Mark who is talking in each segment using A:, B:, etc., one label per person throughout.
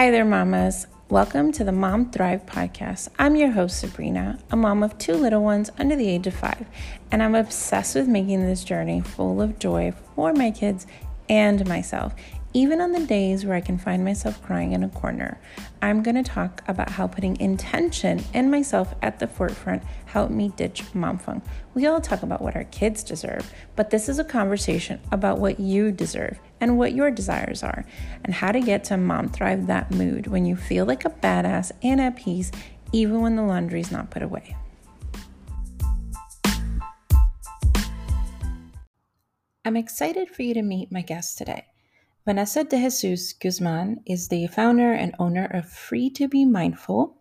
A: Hi there, mamas. Welcome to the Mom Thrive podcast. I'm your host, Sabrina, a mom of two little ones under the age of five, and I'm obsessed with making this journey full of joy for my kids and myself even on the days where I can find myself crying in a corner, I'm going to talk about how putting intention and myself at the forefront helped me ditch mom funk. We all talk about what our kids deserve, but this is a conversation about what you deserve and what your desires are, and how to get to mom thrive that mood when you feel like a badass and at peace, even when the laundry's not put away. I'm excited for you to meet my guest today. Vanessa de Jesus Guzman is the founder and owner of Free to Be Mindful.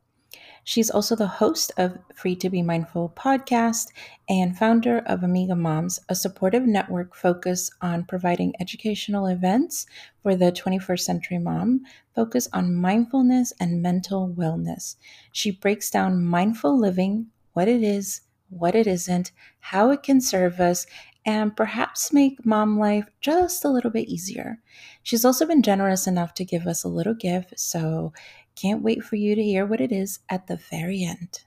A: She's also the host of Free to Be Mindful podcast and founder of Amiga Moms, a supportive network focused on providing educational events for the 21st century mom, focused on mindfulness and mental wellness. She breaks down mindful living, what it is, what it isn't, how it can serve us, and perhaps make mom life just a little bit easier. She's also been generous enough to give us a little gift, so can't wait for you to hear what it is at the very end.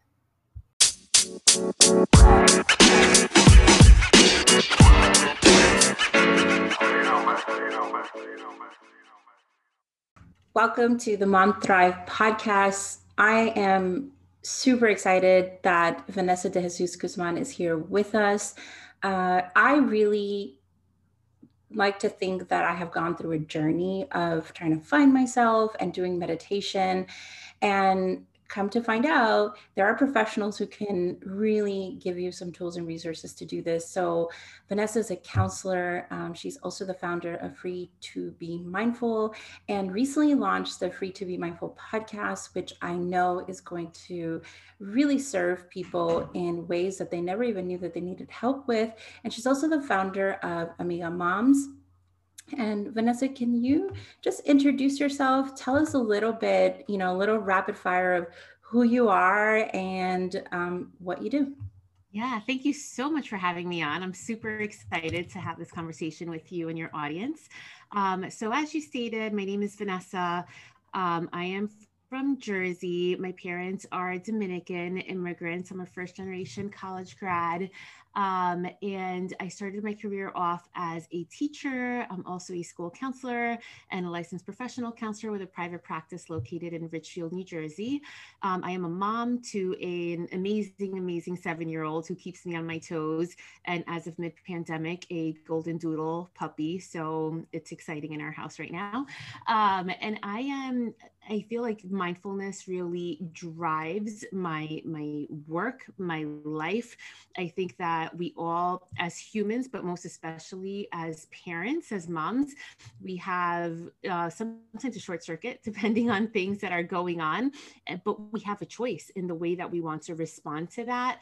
A: Welcome to the Mom Thrive podcast. I am super excited that Vanessa de Jesus Guzman is here with us uh, I really like to think that I have gone through a journey of trying to find myself and doing meditation. And come to find out, there are professionals who can really give you some tools and resources to do this. So, Vanessa is a counselor. Um, she's also the founder of Free to Be Mindful and recently launched the Free to Be Mindful podcast, which I know is going to really serve people in ways that they never even knew that they needed help with. And she's also the founder of Amiga Moms and Vanessa, can you just introduce yourself? Tell us a little bit, you know, a little rapid fire of who you are and um, what you do.
B: Yeah, thank you so much for having me on. I'm super excited to have this conversation with you and your audience. Um, so, as you stated, my name is Vanessa. Um, I am from Jersey. My parents are Dominican immigrants. I'm a first generation college grad. Um, and I started my career off as a teacher. I'm also a school counselor and a licensed professional counselor with a private practice located in Richfield, New Jersey. Um, I am a mom to an amazing, amazing seven year old who keeps me on my toes. And as of mid pandemic, a golden doodle puppy. So it's exciting in our house right now. Um, and I am I feel like mindfulness really drives my my work, my life. I think that we all as humans, but most especially as parents, as moms, we have uh, sometimes a short circuit depending on things that are going on, eh, but we have a choice in the way that we want to respond to that.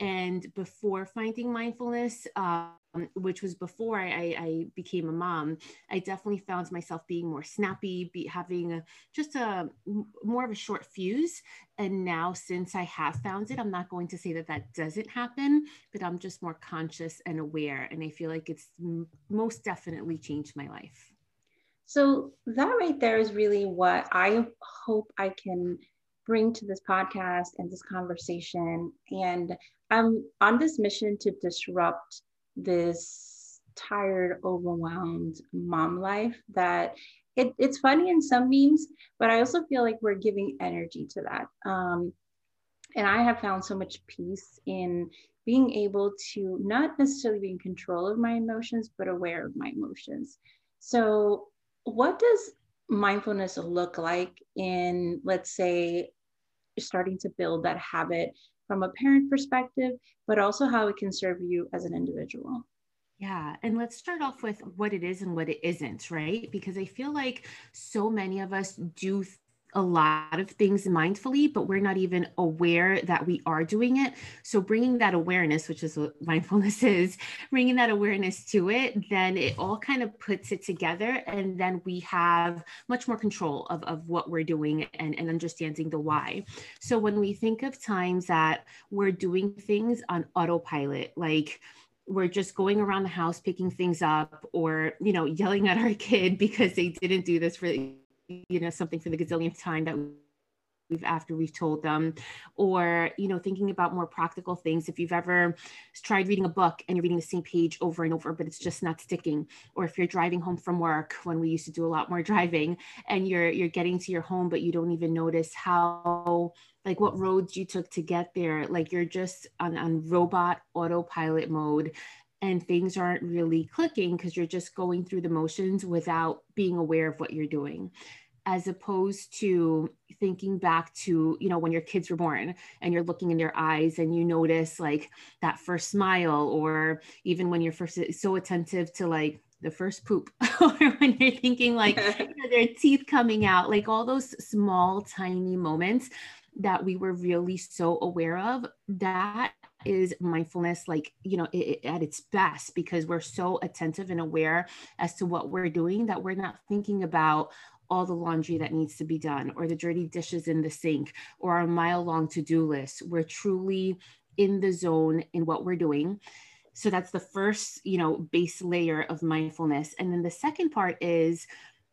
B: And before finding mindfulness, uh, Um, which was before I, I, became a mom, I definitely found myself being more snappy, be, having a, just a more of a short fuse. And now, since I have found it, I'm not going to say that that doesn't happen, but I'm just more conscious and aware. And I feel like it's most definitely changed my life.
A: So, that right there is really what I hope I can bring to this podcast and this conversation. And I'm on this mission to disrupt this tired, overwhelmed mom life that it, it's funny in some memes, but I also feel like we're giving energy to that. Um, and I have found so much peace in being able to not necessarily be in control of my emotions, but aware of my emotions. So, what does mindfulness look like in, let's say, starting to build that habit from a parent perspective, but also how it can serve you as an individual.
B: Yeah. And let's start off with what it is and what it isn't, right? Because I feel like so many of us do a lot of things mindfully, but we're not even aware that we are doing it. So, bringing that awareness, which is what mindfulness is, bringing that awareness to it, then it all kind of puts it together. And then we have much more control of, of what we're doing and, and understanding the why. So, when we think of times that we're doing things on autopilot, like, we're just going around the house picking things up or you know yelling at our kid because they didn't do this for you know something for the gazillionth time that we've after we've told them. Or you know thinking about more practical things. If you've ever tried reading a book and you're reading the same page over and over but it's just not sticking. Or if you're driving home from work when we used to do a lot more driving and you're you're getting to your home but you don't even notice how like what roads you took to get there. Like you're just on, on robot autopilot mode and things aren't really clicking because you're just going through the motions without being aware of what you're doing. As opposed to thinking back to you know when your kids were born and you're looking in their eyes and you notice like that first smile or even when you're first so attentive to like the first poop or when you're thinking like you know, their teeth coming out like all those small tiny moments that we were really so aware of that is mindfulness like you know it, at its best because we're so attentive and aware as to what we're doing that we're not thinking about all the laundry that needs to be done or the dirty dishes in the sink or our mile long to-do list. We're truly in the zone in what we're doing. So that's the first you know base layer of mindfulness. And then the second part is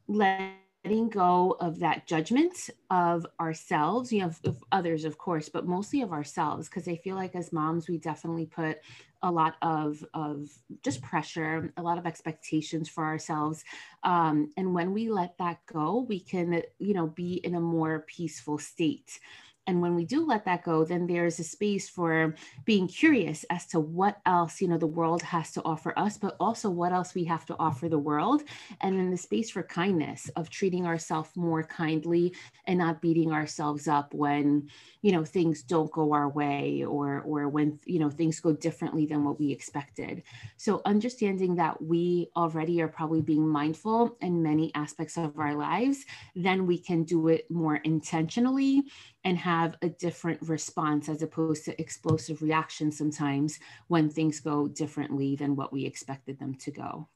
B: let letting go of that judgment of ourselves, you know, of, of others, of course, but mostly of ourselves. Because I feel like as moms, we definitely put a lot of, of just pressure, a lot of expectations for ourselves. Um, and when we let that go, we can, you know, be in a more peaceful state. And when we do let that go, then there's a space for being curious as to what else, you know, the world has to offer us, but also what else we have to offer the world. And then the space for kindness of treating ourselves more kindly and not beating ourselves up when, you know, things don't go our way or or when, you know, things go differently than what we expected. So understanding that we already are probably being mindful in many aspects of our lives, then we can do it more intentionally and have a different response as opposed to explosive reactions sometimes when things go differently than what we expected them to go.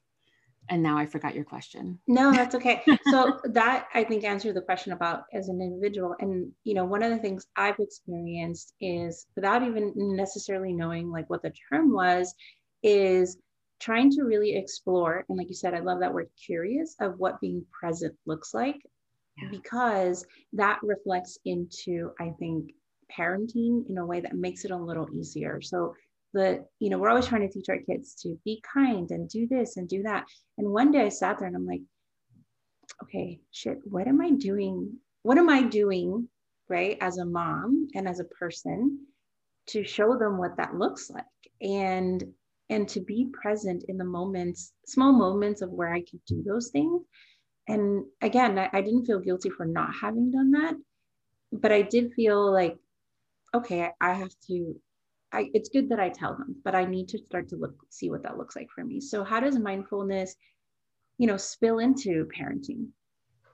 B: And now I forgot your question.
A: No, that's okay. so that I think answered the question about as an individual. And you know, one of the things I've experienced is without even necessarily knowing like what the term was, is trying to really explore. And like you said, I love that word curious of what being present looks like because that reflects into, I think, parenting in a way that makes it a little easier. So the, you know, we're always trying to teach our kids to be kind and do this and do that. And one day I sat there and I'm like, okay, shit, what am I doing? What am I doing, right, as a mom and as a person to show them what that looks like? And and to be present in the moments, small moments of where I could do those things and again I, I didn't feel guilty for not having done that but i did feel like okay i have to I, it's good that I tell them, but I need to start to look, see what that looks like for me. So how does mindfulness, you know, spill into parenting?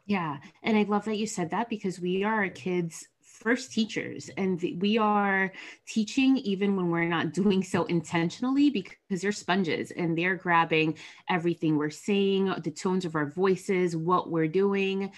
B: Yeah. And I love that you said that because we are kids' first teachers. And we are teaching even when we're not doing so intentionally because they're sponges and they're grabbing everything we're saying the tones of our voices what we're doing.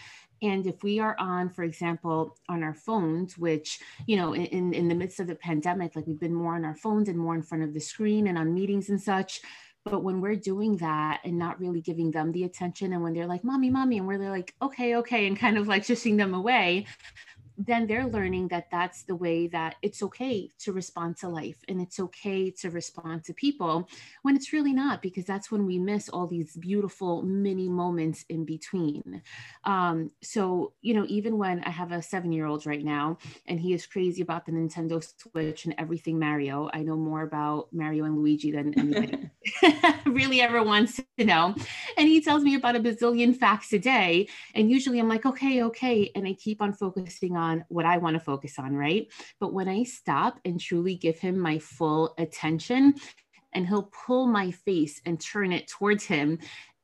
B: And if we are on for example on our phones which you know in in the midst of the pandemic like we've been more on our phones and more in front of the screen and on meetings and such. But when we're doing that and not really giving them the attention and when they're like mommy mommy and we're like okay okay and kind of like shushing them away then they're learning that that's the way that it's okay to respond to life and it's okay to respond to people when it's really not because that's when we miss all these beautiful mini moments in between. Um, so you know even when i have a seven year old right now and he is crazy about the nintendo switch and everything mario i know more about mario and luigi than anybody really ever wants to know. And he tells me about a bazillion facts a day. And usually i'm like okay okay. And i keep on focusing on on what I want to focus on, right? But when I stop and truly give him my full attention, and he'll pull my face and turn it towards him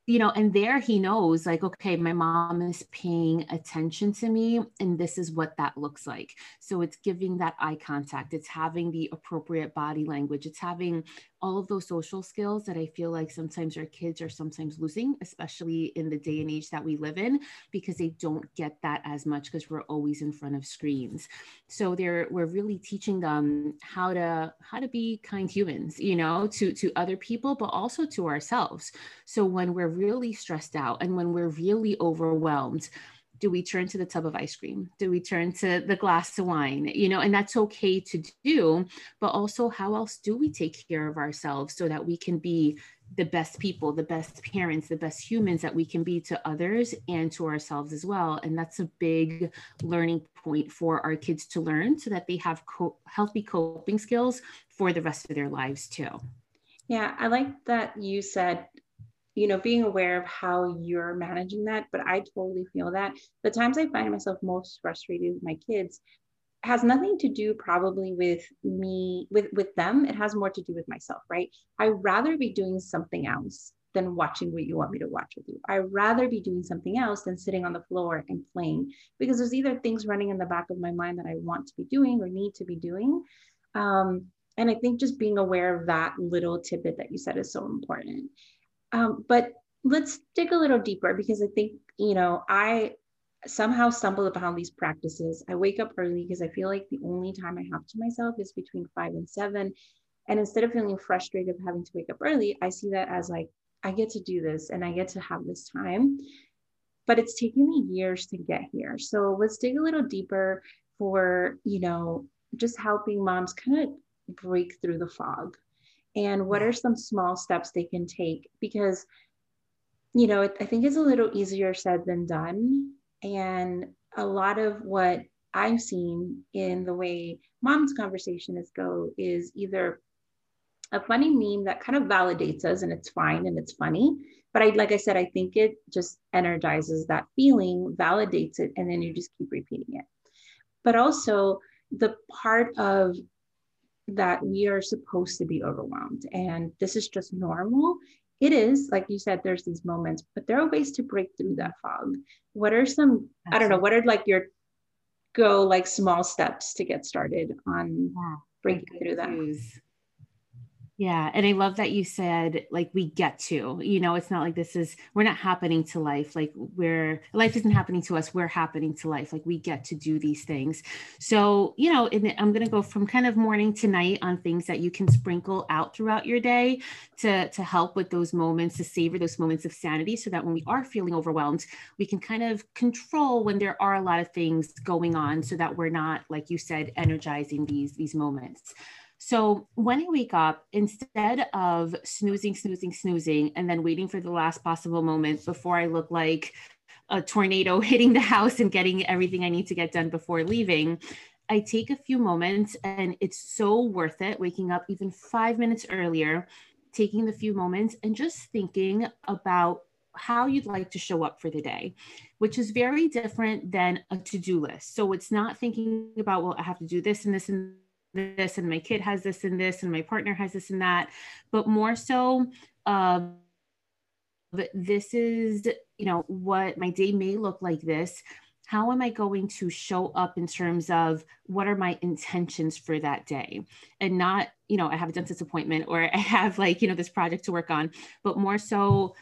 B: you know, and there he knows, like, okay, my mom is paying attention to me, and this is what that looks like. So it's giving that eye contact, it's having the appropriate body language, it's having all of those social skills that I feel like sometimes our kids are sometimes losing, especially in the day and age that we live in, because they don't get that as much because we're always in front of screens. So they're we're really teaching them how to how to be kind humans, you know, to to other people, but also to ourselves. So when we're really stressed out and when we're really overwhelmed, do we turn to the tub of ice cream? Do we turn to the glass of wine? You know and that's okay to do but also how else do we take care of ourselves so that we can be the best people the best parents the best humans that we can be to others and to ourselves as well? And that's a big learning point for our kids to learn so that they have co- healthy coping skills for the rest of their lives too.
A: Yeah i like that you said you know, being aware of how you're managing that. But I totally feel that. The times I find myself most frustrated with my kids has nothing to do probably with me with with them. It has more to do with myself right? I'd rather be doing something else than watching what you want me to watch with you. I'd rather be doing something else than sitting on the floor and playing because there's either things running in the back of my mind that i want to be doing or need to be doing. Um, and i think just being aware of that little tidbit that you said is so important um, but let's dig a little deeper because I think, you know, I somehow stumbled upon these practices. I wake up early because I feel like the only time I have to myself is between five and seven. And instead of feeling frustrated of having to wake up early, I see that as like, I get to do this and I get to have this time. But it's taken me years to get here. So let's dig a little deeper for, you know, just helping moms kind of break through the fog and what are some small steps they can take? Because you know i think it's a little easier said than done. And a lot of what i've seen in the way mom's conversation is go is either a funny meme that kind of validates us and it's fine and it's funny. But i like i said i think it just energizes that feeling validates it and then you just keep repeating it. But also the part of that we are supposed to be overwhelmed. And this is just normal. It is like you said there's these moments but there are ways to break through that fog. What are some i don't know what are like your go like small steps to get started on yeah, breaking through that
B: yeah. And I love that you said, like, we get to, you know, it's not like this is, we're not happening to life. Like, we're, life isn't happening to us. We're happening to life. Like, we get to do these things. So, you know, and I'm going to go from kind of morning to night on things that you can sprinkle out throughout your day to, to help with those moments, to savor those moments of sanity so that when we are feeling overwhelmed, we can kind of control when there are a lot of things going on so that we're not, like you said, energizing these, these moments. So when I wake up, instead of snoozing, snoozing, snoozing, and then waiting for the last possible moment before I look like a tornado hitting the house and getting everything I need to get done before leaving, I take a few moments and it's so worth it waking up even five minutes earlier, taking the few moments and just thinking about how you'd like to show up for the day, which is very different than a to do list. So it's not thinking about, well, I have to do this and this and this and my kid has this and this and my partner has this and that but more so uh, this is you know what my day may look like this. How am i going to show up in terms of what are my intentions for that day? And not you know i have a dentist appointment or i have like you know this project to work on but more so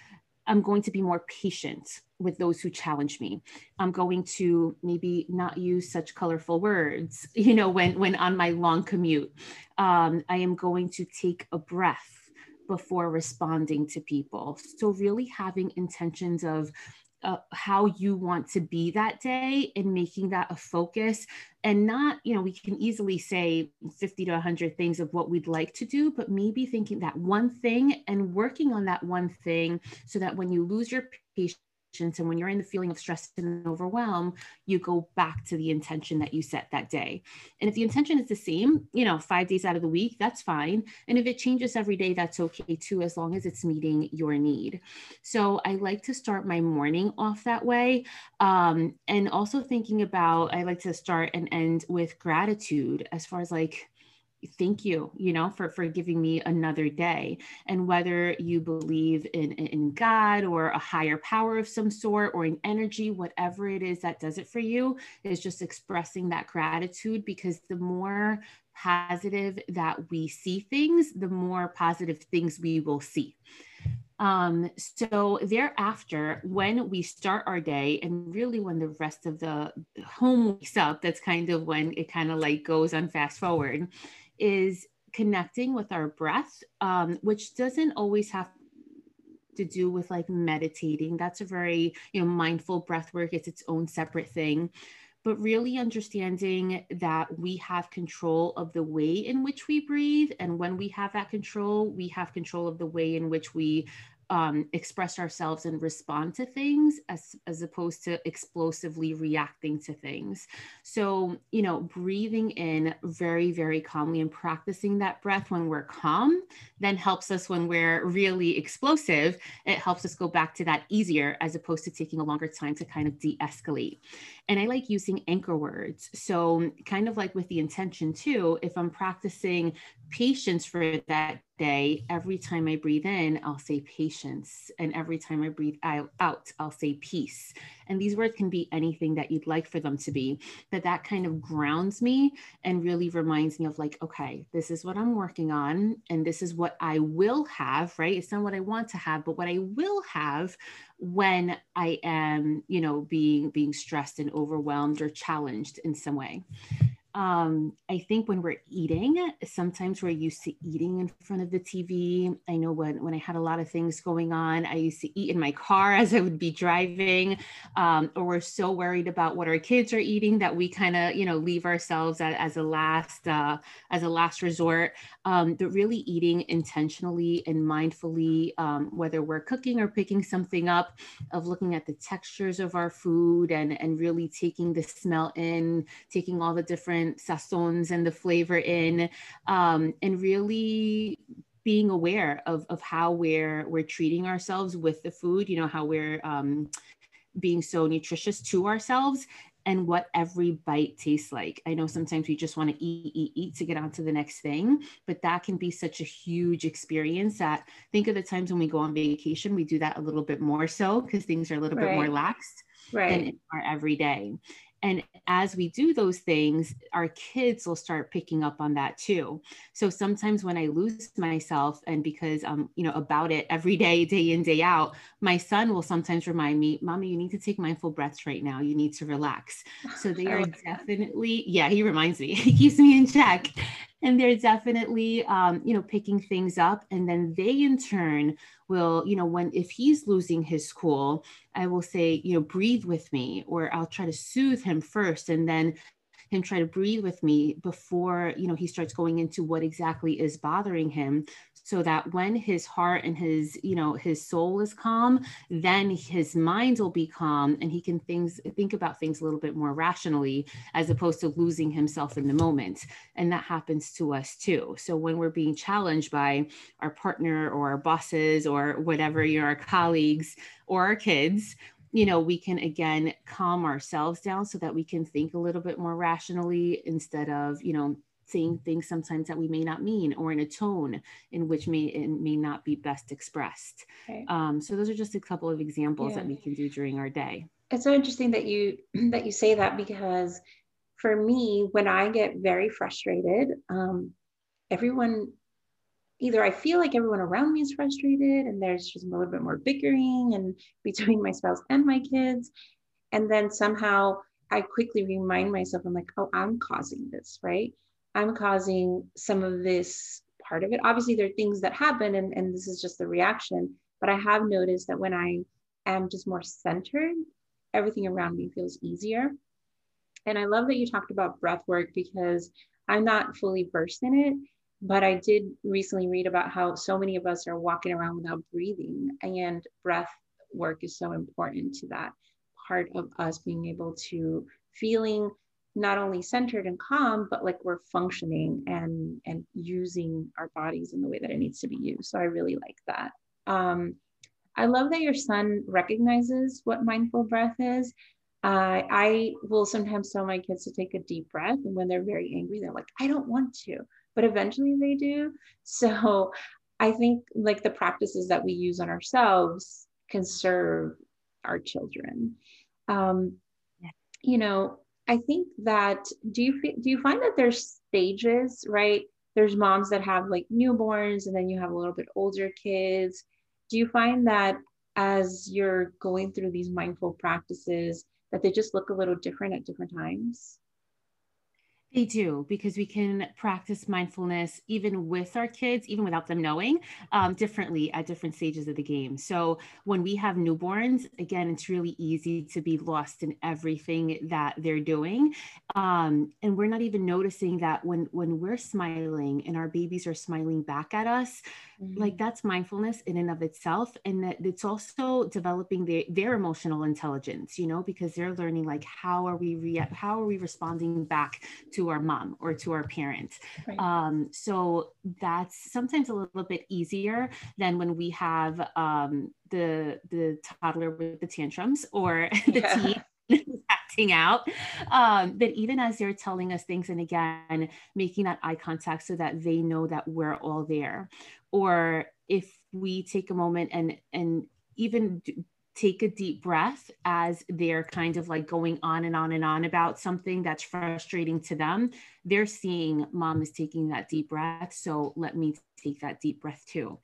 B: i'm going to be more patient with those who challenge me. I'm going to maybe not use such colorful words you know when when on my long commute. Um, i am going to take a breath before responding to people. So really having intentions of uh, how you want to be that day and making that a focus and not you know we can easily say 50 to 100 things of what we'd like to do but maybe thinking that one thing and working on that one thing so that when you lose your patience and when you're in the feeling of stress and overwhelm, you go back to the intention that you set that day. And if the intention is the same, you know, five days out of the week, that's fine. And if it changes every day, that's okay too, as long as it's meeting your need. So I like to start my morning off that way. Um, and also thinking about, I like to start and end with gratitude as far as like, thank you you know for for giving me another day. And whether you believe in in god or a higher power of some sort or in energy whatever it is that does it for you is just expressing that gratitude because the more positive that we see things the more positive things we will see. Um, so thereafter, when we start our day, and really when the rest of the home wakes up, that's kind of when it kind of like goes on fast forward is connecting with our breath, um, which doesn't always have to do with like meditating. That's a very, you know, mindful breath work. It's its own separate thing but really understanding that we have control of the way in which we breathe. And when we have that control, we have control of the way in which we um, express ourselves and respond to things as, as opposed to explosively reacting to things. So, you know, breathing in very, very calmly and practicing that breath when we're calm then helps us when we're really explosive. It helps us go back to that easier as opposed to taking a longer time to kind of de escalate. And I like using anchor words. So, kind of like with the intention too, if I'm practicing patience for that day, every time I breathe in, I'll say patience. And every time I breathe out, I'll say peace. And these words can be anything that you'd like for them to be. But that kind of grounds me and really reminds me of like, okay, this is what I'm working on. And this is what I will have, right? It's not what I want to have, but what I will have when I am, you know, being being stressed and overwhelmed or challenged in some way um, I think when we're eating, sometimes we're used to eating in front of the TV. I know when, when I had a lot of things going on, I used to eat in my car as I would be driving, um, or we're so worried about what our kids are eating that we kind of, you know, leave ourselves as, as a last, uh, as a last resort. Um, but really eating intentionally and mindfully, um, whether we're cooking or picking something up, of looking at the textures of our food and, and really taking the smell in, taking all the different different sazons and the flavor in, um, and really being aware of, of how we're we're treating ourselves with the food. You know how we're um, being so nutritious to ourselves and what every bite tastes like. I know sometimes we just want to eat, eat, eat to get on to the next thing, but that can be such a huge experience that think of the times when we go on vacation, we do that a little bit more so because things are a little right. bit more laxed right. than in our everyday. And as we do those things, our kids will start picking up on that too. So sometimes when I lose myself, and because I'm, you know, about it every day, day in, day out, my son will sometimes remind me, Mommy, you need to take mindful breaths right now. You need to relax. So they are definitely, yeah, he reminds me, he keeps me in check and they're definitely um, you know picking things up. And then they in turn will you know when if he's losing his cool i will say you know breathe with me or i'll try to soothe him first. And then him try to breathe with me before you know he starts going into what exactly is bothering him so that when his heart and his you know his soul is calm then his mind will be calm and he can things think about things a little bit more rationally as opposed to losing himself in the moment. And that happens to us too. So when we're being challenged by our partner or our bosses or whatever you know our colleagues or our kids you know, we can again calm ourselves down so that we can think a little bit more rationally instead of, you know, saying things sometimes that we may not mean or in a tone in which may it may not be best expressed. Um, so those are just a couple of examples yeah. that we can do during our day.
A: It's so interesting that you that you say that because for me, when I get very frustrated, um, everyone either I feel like everyone around me is frustrated and there's just a little bit more bickering and between my spouse and my kids. And then somehow I quickly remind myself, I'm like, oh, I'm causing this, right? I'm causing some of this part of it. Obviously, there are things that happen, and, and this is just the reaction. But I have noticed that when I am just more centered, everything around me feels easier. And I love that you talked about breath work because I'm not fully versed in it, but I did recently read about how so many of us are walking around without breathing, and breath work is so important to that part of us being able to feeling not only centered and calm but like we're functioning and and using our bodies in the way that it needs to be used. So i really like that. Um, i love that your son recognizes what mindful breath is. Uh, i will sometimes tell my kids to take a deep breath and when they're very angry they're like i don't want to but eventually they do so i think like the practices that we use on ourselves can serve our children um, you know I think that do you do you find that there's stages, right? There's moms that have like newborns and then you have a little bit older kids. Do you find that as you're going through these mindful practices that they just look a little different at different times?
B: They do because we can practice mindfulness even with our kids, even without them knowing, um, differently at different stages of the game. So when we have newborns, again, it's really easy to be lost in everything that they're doing, um, and we're not even noticing that when when we're smiling and our babies are smiling back at us, mm-hmm. like that's mindfulness in and of itself, and that it's also developing their their emotional intelligence. You know, because they're learning like how are we rea- how are we responding back to to our mom or to our parent. Right. Um, so that's sometimes a little bit easier than when we have um, the the toddler with the tantrums or the yeah. teen acting out. Um, but even as they're telling us things, and again, making that eye contact so that they know that we're all there. Or if we take a moment and and even take a deep breath as they're kind of like going on and on and on about something that's frustrating to them. They're seeing mom is taking that deep breath. So let me take that deep breath too.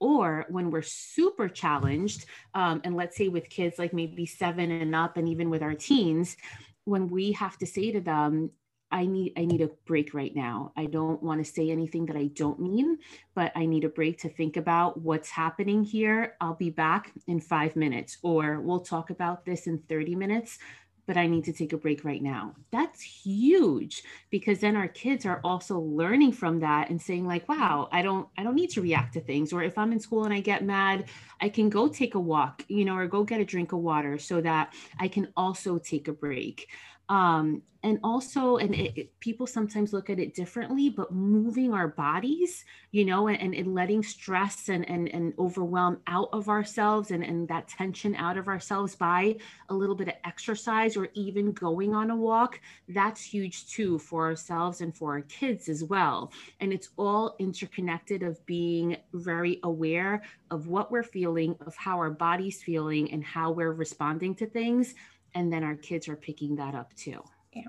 B: Or when we're super challenged, um, and let's say with kids like maybe seven and up, and even with our teens, when we have to say to them, I need I need a break right now. I don't want to say anything that I don't mean, but I need a break to think about what's happening here. I'll be back in 5 minutes or we'll talk about this in 30 minutes, but I need to take a break right now. That's huge because then our kids are also learning from that and saying like, wow, I don't I don't need to react to things or if I'm in school and I get mad, I can go take a walk, you know, or go get a drink of water so that I can also take a break um, and also and it, it, people sometimes look at it differently but moving our bodies you know and, and letting stress and, and and overwhelm out of ourselves and and that tension out of ourselves by a little bit of exercise or even going on a walk that's huge too for ourselves and for our kids as well. And it's all interconnected of being very aware of what we're feeling of how our body's feeling and how we're responding to things and then our kids are picking that up too.
A: Yeah.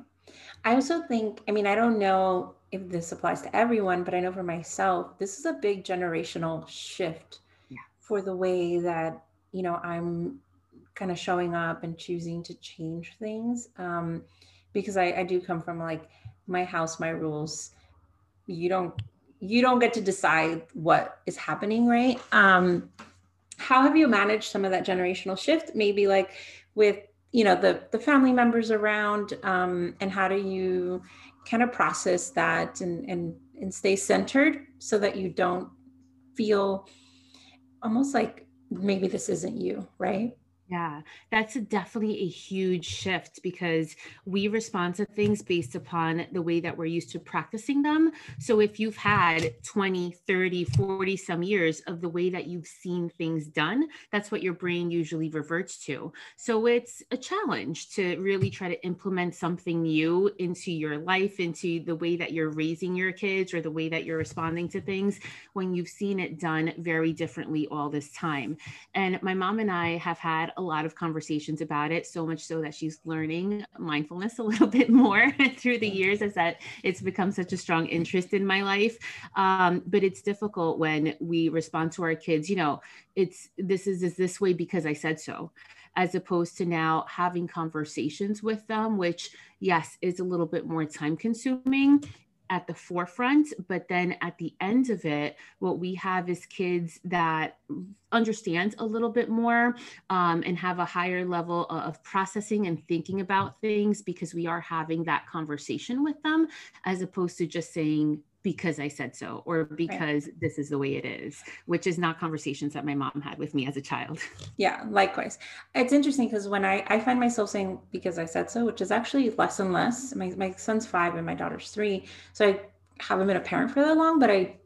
A: I also think i mean i don't know if this applies to everyone but i know for myself this is a big generational shift yeah. for the way that you know i'm kind of showing up and choosing to change things. Um, because I, I do come from like my house my rules. You don't you don't get to decide what is happening right? Um how have you managed some of that generational shift? Maybe like with you know the the family members around um, and how do you kind of process that and and and stay centered so that you don't feel almost like maybe this isn't you right
B: yeah, that's a definitely a huge shift because we respond to things based upon the way that we're used to practicing them. So if you've had 20, 30, 40 some years of the way that you've seen things done, that's what your brain usually reverts to. So it's a challenge to really try to implement something new into your life, into the way that you're raising your kids or the way that you're responding to things when you've seen it done very differently all this time. And my mom and I have had a lot of conversations about it, so much so that she's learning mindfulness a little bit more through the years as that it's become such a strong interest in my life. Um, but it's difficult when we respond to our kids, you know, it's this is, is this way because I said so as opposed to now having conversations with them, which, yes, is a little bit more time consuming at the forefront but then at the end of it what we have is kids that understand a little bit more um, and have a higher level of processing and thinking about things because we are having that conversation with them as opposed to just saying because I said so or because right. this is the way it is, which is not conversations that my mom had with me as a child.
A: Yeah, likewise. It's interesting because when I, I find myself saying because I said so, which is actually less and less. My, my son's five and my daughter's three. So I haven't been a parent for that long, but I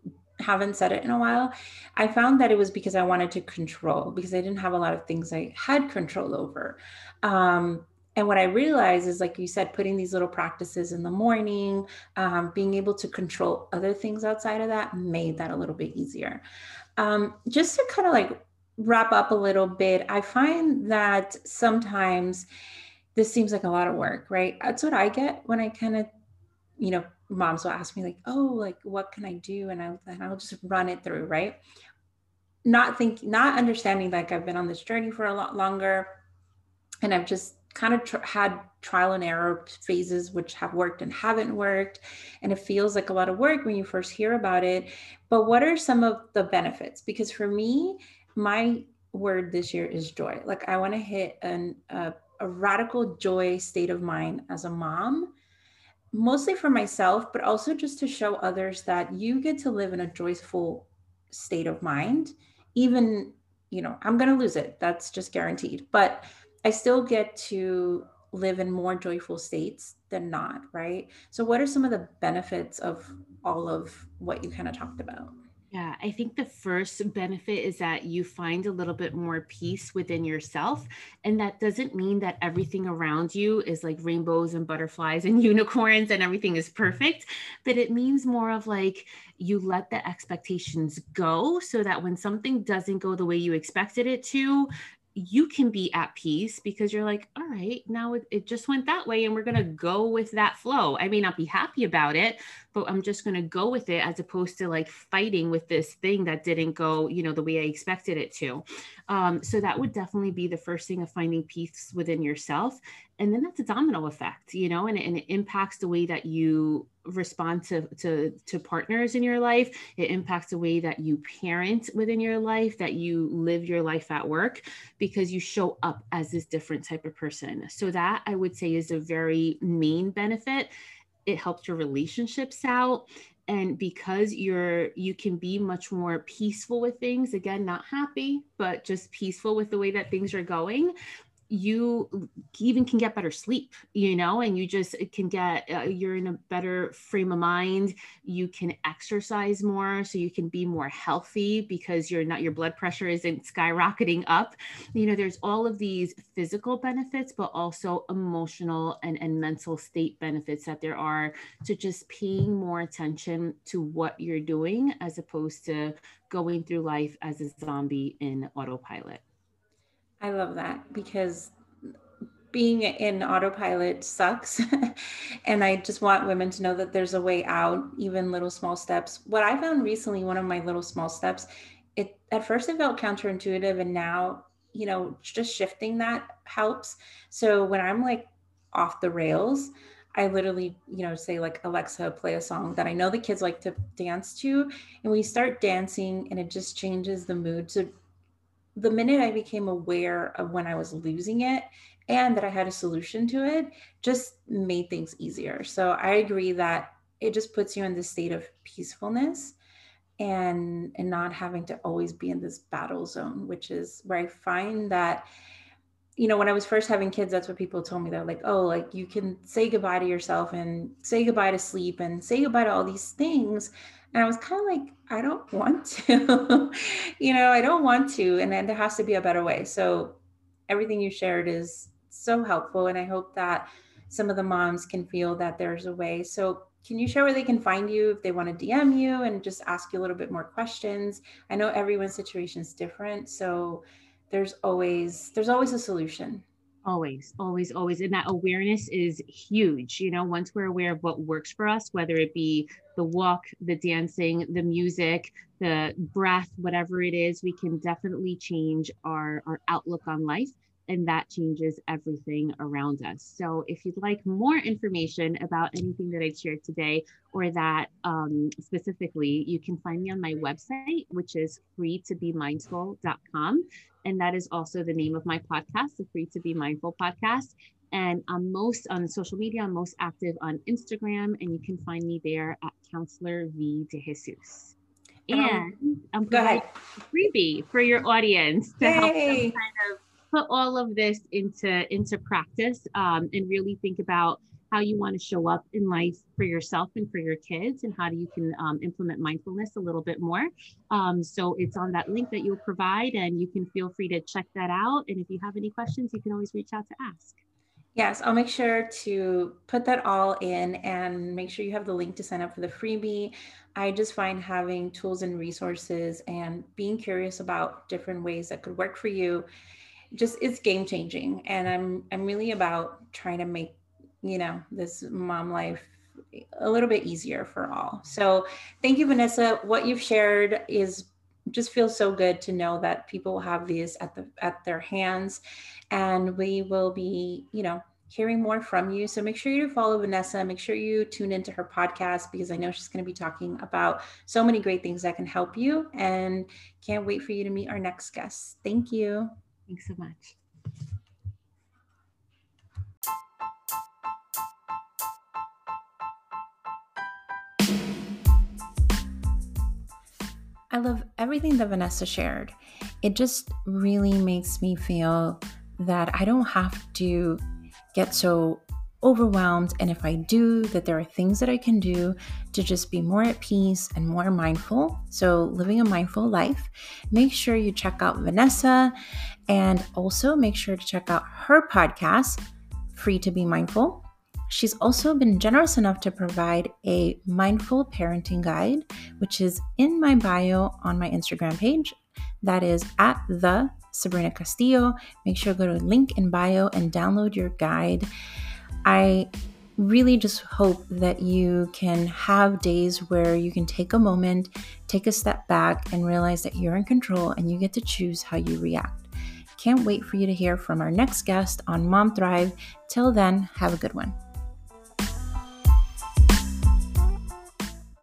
A: haven't said it in a while. I found that it was because I wanted to control because I didn't have a lot of things I had control over. Um, and what I realized is, like you said, putting these little practices in the morning, um, being able to control other things outside of that made that a little bit easier. Um, just to kind of like wrap up a little bit, I find that sometimes this seems like a lot of work, right? That's what I get when I kind of, you know, moms will ask me like, "Oh, like what can I do?" and I and I'll just run it through, right? Not thinking, not understanding like I've been on this journey for a lot longer, and I've just kind of tr- had trial and error phases which have worked and haven't worked. And it feels like a lot of work when you first hear about it. But what are some of the benefits? Because for me my word this year is joy. Like i want to hit an, a, a radical joy state of mind as a mom mostly for myself but also just to show others that you get to live in a joyful state of mind even you know i'm going to lose it. That's just guaranteed. But i still get to live in more joyful states than not, right? So, what are some of the benefits of all of what you kind of talked about?
B: Yeah, I think the first benefit is that you find a little bit more peace within yourself. And that doesn't mean that everything around you is like rainbows and butterflies and unicorns and everything is perfect. But it means more of like you let the expectations go so that when something doesn't go the way you expected it to, you can be at peace because you're like, all right, now it, it just went that way and we're going to go with that flow. I may not be happy about it, but I'm just going to go with it as opposed to like fighting with this thing that didn't go, you know, the way I expected it to. Um, so that would definitely be the first thing of finding peace within yourself. And then that's a domino effect, you know, and, and it impacts the way that you respond to, to, to partners in your life. It impacts the way that you parent within your life, that you live your life at work, because you show up as this different type of person. So that I would say is a very main benefit it helps your relationships out. And because you're you can be much more peaceful with things again not happy but just peaceful with the way that things are going you even can get better sleep you know and you just can get uh, you're in a better frame of mind. You can exercise more so you can be more healthy because you're not your blood pressure isn't skyrocketing up. You know there's all of these physical benefits but also emotional and, and mental state benefits that there are to just paying more attention to what you're doing as opposed to going through life as a zombie in autopilot
A: I love that because being in autopilot sucks. and I just want women to know that there's a way out, even little small steps. What I found recently, one of my little small steps, it at first it felt counterintuitive and now, you know, just shifting that helps. So when I'm like off the rails, I literally, you know, say like Alexa, play a song that I know the kids like to dance to, and we start dancing, and it just changes the mood. So the minute I became aware of when I was losing it and that I had a solution to it, just made things easier. So I agree that it just puts you in this state of peacefulness and and not having to always be in this battle zone, which is where I find that you know, when I was first having kids, that's what people told me. They're like, oh, like you can say goodbye to yourself and say goodbye to sleep and say goodbye to all these things. And I was kind of like, I don't want to, you know, I don't want to. And then there has to be a better way. So everything you shared is so helpful. And I hope that some of the moms can feel that there's a way. So can you share where they can find you if they want to DM you and just ask you a little bit more questions? I know everyone's situation is different. So there's always there's always a solution
B: always always always. And that awareness is huge you know once we're aware of what works for us whether it be the walk the dancing the music the breath whatever it is we can definitely change our our outlook on life and that changes everything around us. So, if you'd like more information about anything that I shared today or that um, specifically, you can find me on my website, which is freetobemindful.com. And that is also the name of my podcast, the Free to Be Mindful podcast. And I'm most on social media, I'm most active on Instagram, and you can find me there at Counselor V de Jesus. And um, I'm going to freebie for your audience to Yay. help them kind of put all of this into into practice um, and really think about how you want to show up in life for yourself and for your kids and how do you can um, implement mindfulness a little bit more um, so it's on that link that you'll provide and you can feel free to check that out and if you have any questions you can always reach out to ask
A: Yes, I'll make sure to put that all in and make sure you have the link to sign up for the freebie. I just find having tools and resources and being curious about different ways that could work for you just it's game changing and i'm i'm really about trying to make you know this mom life a little bit easier for all so thank you vanessa what you've shared is just feels so good to know that people have these at the at their hands and we will be you know hearing more from you. So make sure you follow Vanessa. Make sure you tune into her podcast because I know she's going to be talking about so many great things that can help you. And can't wait for you to meet our next guest. Thank you.
B: Thanks so much.
A: I love everything that Vanessa shared. It just really makes me feel that I don't have to get so overwhelmed. And if I do, that there are things that I can do to just be more at peace and more mindful. So, living a mindful life. Make sure you check out Vanessa and also make sure to check out her podcast, Free to Be Mindful. She's also been generous enough to provide a mindful parenting guide, which is in my bio on my Instagram page. That is at the Sabrina Castillo. Make sure to go to link in bio and download your guide. I really just hope that you can have days where you can take a moment, take a step back, and realize that you're in control and you get to choose how you react. Can't wait for you to hear from our next guest on Mom Thrive. Till then, have a good one.